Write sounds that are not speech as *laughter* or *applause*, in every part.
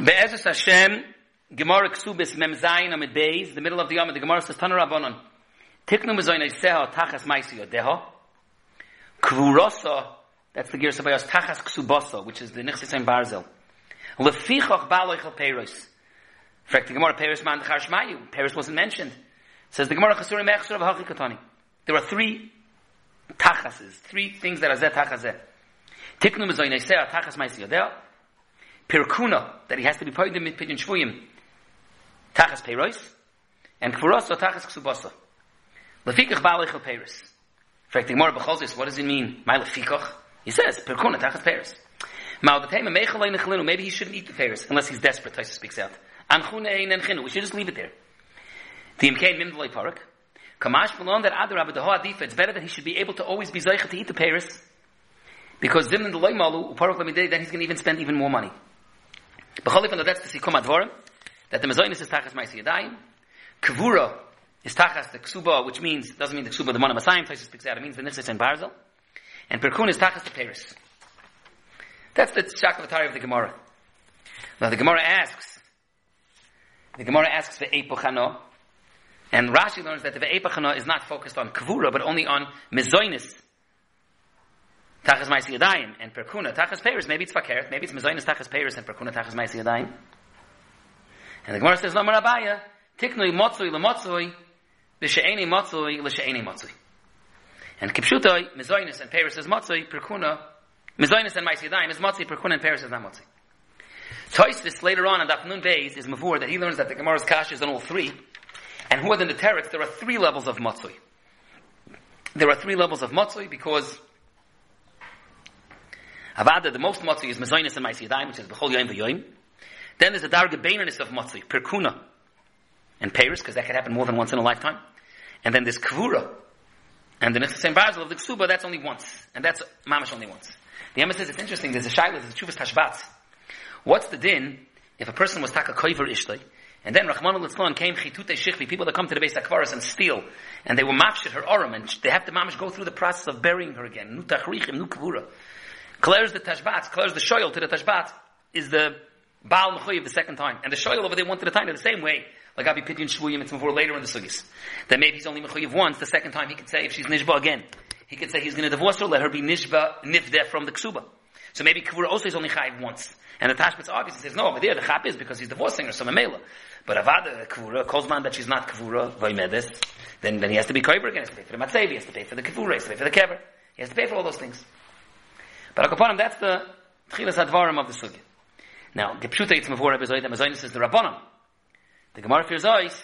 Be'ezus Hashem, Gemara Ksubis Mem Zayin Amid Beis, the middle of the Yom, the Gemara says, Tana Rabbanon, Tiknu Mezoyin Eiseha Tachas Maisi Yodeha, Kvurosa, that's the Gersa Bayos, Tachas Ksubasa, which is the Nichsisim Barzel. Lefichach Baloichel Peiros. In fact, the Gemara Peiros Man Dechar Shmayu, Peiros wasn't mentioned. Says the Gemara Chasuri Mechsur of Hachikatani. There are three tachases, three things that are zeh tachazeh. Tiknu Mezoyin Eiseha Tachas Maisi Yodeha, Pirkuna, that he has to be paid in Pidyon Shvuyim, Tachas Peiros, and Kfuros or Tachas Ksubasa. Lefikach Balechel Peiros. The Gemara Bechozis, what does it mean? My Lefikach? He says, Pirkuna, Tachas Peiros. Maybe he shouldn't eat the Peiros, unless he's desperate, Taisa speaks out. We should just leave it there. The Imkain Mimdalei Parak. Kamash Malon that Adar Abba Deho Adifa, it's better that he should be able to always be Zeicha to eat the Peiros. Because then the Malu, Parak Lamidei, then he's going to even spend even more money. B'cholif and that's the Sikum Advorim, that the Mazoinis is Tachas Maisi Yadayim, Kavura is Tachas the Ksuba, which means, doesn't mean the Ksuba, the Mana Masayim, Taisus speaks out, it means the Nichsis and Barzel, and Perkun is Tachas the Paris. That's the Shakavatari of the Gemara. Now the Gemara asks, the Gemara asks the Epochano, and Rashi learns that the Epochano is not focused on Kavura, but only on Mezoinis, Tachas Maisi Yadayim and Perkuna Tachas Peiris. Maybe it's Fakeret, maybe it's Mezoinus Tachas Peiris and Perkuna Tachas Maisi Yadayim. And the Gemara says, No Marabaya, Tiknui Motzui Lemotzui, L'She'eni Motzui L'She'eni Motzui. And Kipshutoi, Mezoinus and Peiris is Motzui, Perkuna, Mezoinus and Maisi Yadayim is Motzui, Perkuna and Peiris is not Motzui. Toisvis later on in Daf Nun Beis is Mavur that he learns that the Gemara's Kash is on all three. And more than the Teretz, there are three levels of Motzui. There are three levels of Motzui because Avada, the most matzah is Mazoinus and Maisi Yadayim, which is B'chol Yoim V'yoim. Then there's a darga of matzah, Perkuna and Paris, because that could happen more than once in a lifetime. And then there's Kvura. And the same Basil of the Ksuba, that's only once. And that's Mamash only once. The Emma says it's interesting, there's a Shaila, there's a Chuvas. What's the din if a person was taka koiver ishtay, and then Rahman al came chitute shichvi, people that come to the base akvaris and steal, and they were mafshit her oram, and they have to mamish go through the process of burying her again. Nu tachrichim, nu kavura clears the Tashbitz, clears the shoyl to the Tashbitz, is the Baal Mechoyev the second time. And the shoyl over there one to the time in the same way. Like Abi Pidyon Shvuyim, it's before later in the Sugis. That maybe he's only Mechoyev once, the second time he could say if she's Nishba again. He could say he's going to divorce her, let her be Nishba, Nifdeh from the Ksuba. So maybe Kavur also is only Chayiv once. And the Tashbitz obviously says, no, over there the Chap is because he's divorcing her, so Mamela. But Avada, Kavura, calls man that she's not Kavura, then, then he has to be Koiber again, he has to pay for the Matzev, he has to pay for the Kavura, he has to pay for the Kever. He has to pay for all those things. But Akapanim, that's the Tchilas Advarim of the Sugya. Now, Gepshuta Yitzim Mavur Rebbe Zoyit, Amazonis is the Rabbanim. The Gemara fears Zoyis,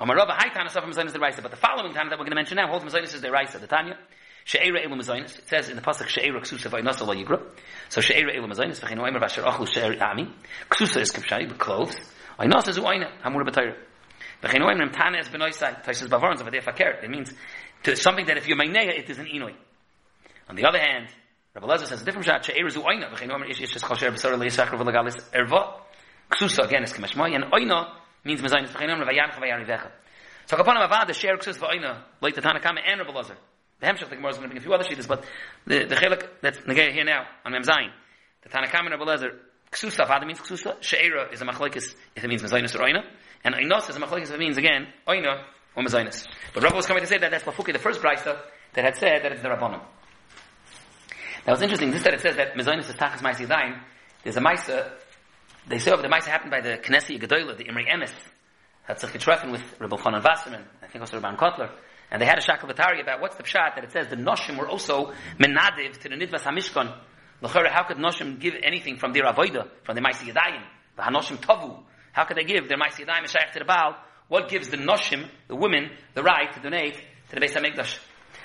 Amarabba, High Tana Safar Mazonis the Raisa, but the following time that we're going to mention now holds Mazonis is the Raisa, the Tanya. She'era Elu Mazonis, it says in the Pasuk, She'era Ksusa Vaynasa La Yigra. So She'era Elu Mazonis, V'chein Oimer Vasher Achlu She'er Ami. Ksusa is Kipshai, the clothes. Vaynasa is Uayna, Hamur B'tayr. V'chein Oimer Tana is Benoisai, Taishas Bavarans of Adeh Fakir. It means to something that if you're Maineya, it is an Inoi. On the other hand, Rabbi Lezer says a different shot. She'er zu oina. V'chein omer ish ish chal she'er b'sar le'yisachar v'legalis erva. Ksusa, again, is kemeshmai. And oina means mezaynis. V'chein omer v'yan chavayan rivecha. So kapanam avad, the she'er ksus v'oina, like the Tanakama and Rabbi Lezer. The Hemshech, the Gemara is going to bring a few other sheets, but the, the chelik that's negay here now, on Mem Zayin. The Tanakama and Rabbi Lezer, ksusa, vada means ksusa. She'era is a machlekes if it means mezaynis or oina. And oinos is a machlekes if it means, again, oina or mezaynis. But Rabbi was coming to say that that's Lafuki, the first brisa, that had said that it's the Rabbanim. Now it's interesting, this that it says that Mezonis is Tachas Maisi Dain, there's a Maisa, they say over the Maisa happened by the Knesset Gedoyla, the Imri Emes, had Tzach Treffen with Rabbi Chanan Wasserman, I think also Rabban Kotler, and they had a shakavatari about what's the pshat that it says the Noshim were also menadiv to the Nidvas HaMishkan. L'chara, how could Noshim give anything from their avoida, from their Maisi Yadayim, the Hanoshim Tavu? How could they give their Maisi Yadayim and to the Baal? What gives the Noshim, the women, the right to donate to the Beis HaMikdash?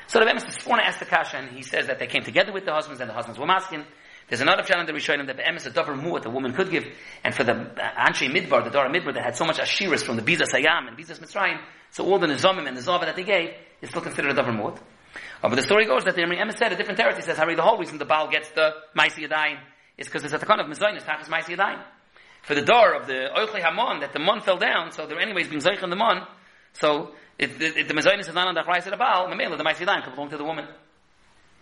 So the is sworn to the Kasha, and he says that they came together with the husbands, and the husbands were masking. There's another challenge that we showed him that the Bemis a dover mu'at the woman could give, and for the uh, Anshe Midbar, the Dora Midbar, that had so much ashiras from the Biza Sayam and Biza Mitzrayim, so all the Nizamim and the Zava that they gave is still considered a dover mu'at. Uh, but the story goes that the Emes said a different territory says, Harry, the whole reason the Baal gets the Maisi Yadayim is because it's at the kind of Mizayin, Tachas Maisi Yadayim. For the door of the Oichle Hamon, that the Mon fell down, so they're anyways being Zeich in the Mon, so if, if the mezainis is not on the price of the Baal, Mamela, the Daim could belong to the woman.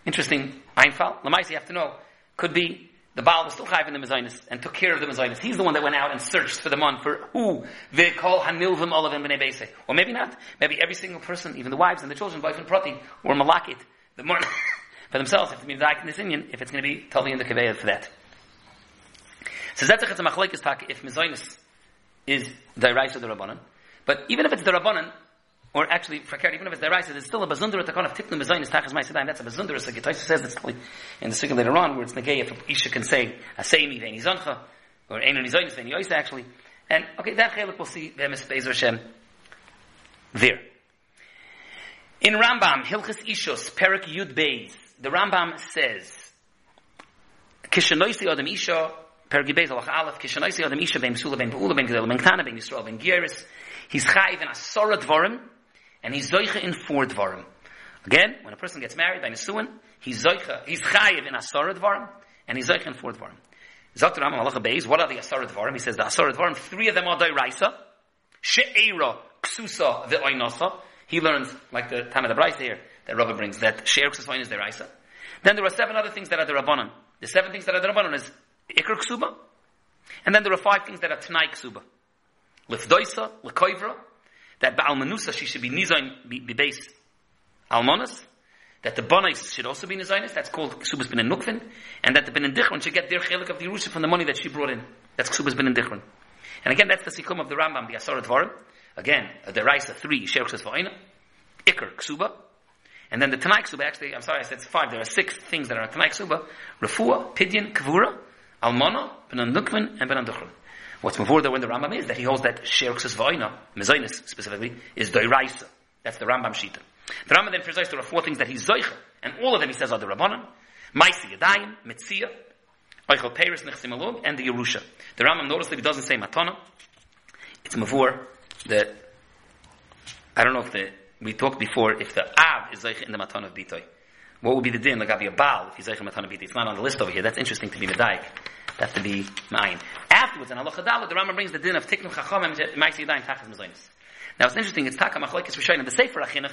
Interesting Einfall. The Maisi you have to know. Could be the Baal was still chayv in the Mezainis and took care of the Mezainis. He's the one that went out and searched for the man for who they call Hanilvim Olavim B'nei Beise. Or maybe not. Maybe every single person, even the wives and the children, wife and prati, were malakit, the mon *coughs* for themselves, if to be in this Indian, if it's going to be totally in the Kaveya for that. So it's a machlekes tak if Mezainis is the Rais of the Rabbanan. But even if it's the Rabbanan, or actually, even if it's the Raisa, there's still a bazundra to kind of tiknu mezayin is tachas ma'asidayim. That's a bazundra. So Gitaisa says it's probably in the second later on where it's negay if Isha can say aseimi ve'eni zancha or enu nizayin ve'eni yoisa actually. And okay, that chelik we'll see be'emes be'ezer Hashem there. In Rambam, Hilchas Ishos, Perak Yud Beis, the Rambam says, Kishanoisi Adam Isha, Perak Yud Beis, Alach Aleph, Kishanoisi Adam Isha, Ben Mesula, Ben Be'ula, Ben Gedel, Ben Ktana, Ben Yisrael, Ben Gieris, he's chayiv in Asora Dvorim, and he's zoicha in four dvarim. Again, when a person gets married by Nisuin, he's zoicha, he's chayiv in asara dvarim, and he's zoicha in four dvarim. Zokter Rambam Halacha Beis, what are the asara dvarim? He says the asara dvarim, three of them are dairaisa, she'era, ksusa, the oinasa. He learns, like the time of the Bryce here, that Rabbi brings, that she'er ksusa is deraisa. Then there are seven other things that are the Rabbanan. The seven things that are the Rabbanan is ikr ksuba, and then there are five things that are tnai ksuba. Lifdoisa, lekoivra, that Baal Manusa, she should be Nizain, be, be Almonas, that the Bonais should also be Nizainis, that's called Ksubas bin Nukvin, and that the bin Dichron should get their chelik of the Yerusha from the money that she brought in. That's Ksubas bin Dichron. And again, that's the Sikum of the Rambam, the Asar Dvarim. Again, uh, the Raisa 3, Sherchas Va'ina, Iker, Ksuba, and then the Tanai Ksuba, actually, I'm sorry, I said five, there are six things that are Tanai Ksuba, Rafua, Pidyon, Kavura, Almana, Ben Nukvin, and Ben. What's before there when the Rambam is that he holds that Sherksis Vaina, Mezainis specifically, is Doiraisa. That's the Rambam Shita. The Rambam then presents there are four things that he's Zoicha, and all of them he says are the Rabbanan, Maisi Yadayim, Mitzia, Eichel Peris Nechsim Alug, and the Yerusha. The Rambam notice that he doesn't say Matana. It's Mavur, the, I don't know if the, we talked before, if the Av is Zoicha in the Matana of Bitoy. What would be the din, like a Baal, if he's Zoicha Matana Bitoy? It's not on the list over here. That's interesting to be Medaik. That's to be mine. Afterwards, in Halacha the Rambam brings the din of Tiknu Chacham and Maisi Yadayim Tachas Mazonis. Now it's interesting, it's Taka Machlokes Rishonim, the Sefer Achinuch,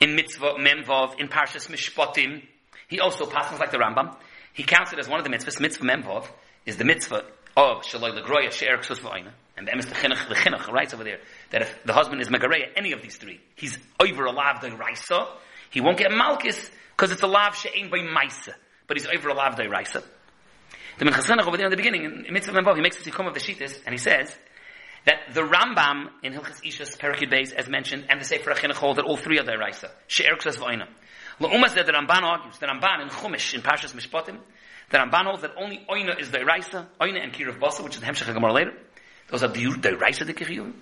in Mitzvah Memvov, in Parshas Mishpatim, he also passes like the Rambam. He counts it as one of the mitzvahs. Mitzvah Memvov is the mitzvah of Shaloi Legroya She'er Ksus V'ayna. And the emes chinuch, the chinuch writes over there that if the husband is megareya, any of these three, he's over a lav raisa, he won't get malchus because it's a lav she'ein by maisa, but he's over a lav raisa. The Minchas Chinuch over there in the beginning, in Mitzvah Membav, he makes a tikkun of the Shittis, and he says that the Rambam in Hilchas Ishas Perakid Beis, as mentioned, and the Sefer Achinuch hold that all three are Raisa. She'er Ksas V'oina. La'umas that the Ramban argues, the Ramban in Chumash, in Pashas Mishpatim, the Ramban holds that only Oina is the Raisa, Oina and Kirav Basa, which is the Hemshech HaGamar later. Those are the Raisa the Kiriyuvim.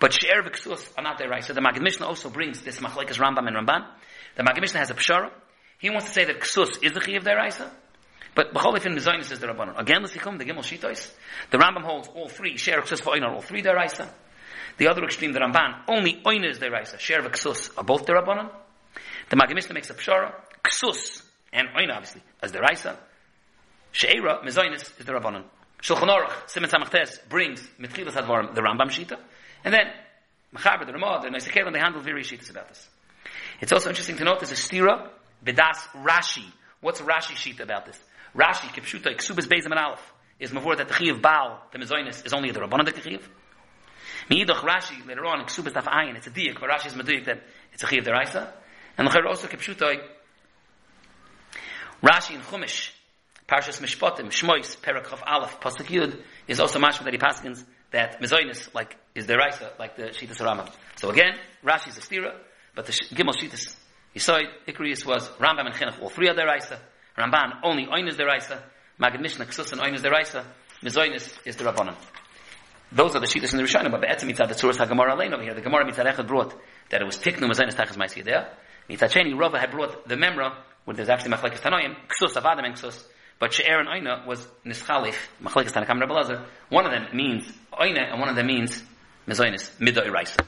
But She'er V'ksus are not the Raisa. The Magid Mishnah also brings this Machlekes Rambam and Ramban. The Magid Mishnah has a Pshara. He wants to say that Ksus is the Chiyav the Raisa, but b'chol in Mizaynis is the Rabbanon. Again, let's come the Gimel Shitos. The Rambam holds all three. Share Ksus for Einar, all three deraisa. The other extreme, the Ramban, only Oina is deraisa. Share Ksus are both the Rabbanon. The Magid Mishnah makes a pshara. Ksus and Oina, obviously, as deraisa. She'era, Mizaynis, is the Rabbanon. Shulchan Aruch, Simon Samachtes, brings Mitchilas Advarim, the Rambam Shita. And then, Mechaber, the Ramah, the Neisakel, they handle very Shitas about this. It's also interesting to note there's a stira, Bedas Rashi. What's Rashi Shita about this? Rashi, Kipshuta, Ksubas Bezim and Aleph, is Mavur that the Chiv Baal, the Mezoinis, is only the Rabbanan the Chiv. Miidach Rashi, later on, Ksubas Daf Ayin, it's a Diyak, but Rashi is Meduyak that it's a Chiv Deraisa. And the also Kipshuta, Rashi in Chumash, Parshas Mishpatim, Shmois, Perakov Aleph, Pasuk Yud, is also mashma that he paskins that Mezoinis, like, is Deraisa, like the Shitas Rambam. So again, Rashi is a stira, but the Gimel Shitas, Yisoid, Ikrius was Rambam and Chinuch, all three are Deraisa. Ramban, only Oin is the Raisa. Magid Mishnah, Ksus and Oin is the Raisa. Mizoinis is the Rabbanon. Those are the Shittas in the Rishonim, but the Etzim mitzad the Tzuras HaGemara Alein over here. The Gemara mitzad Echad brought that it was Tiknu Mizoinis Tachas Maisi there. Mitzad Sheni, Rava had brought the Memra, where there's actually Machlekes Tanoim, Ksus, Avadim and Ksus, but She'er and Oina was Nischalif, Machlekes Tanakam Rebbe One of them means Oina, and one of them means Mizoinis, Mido Raisa.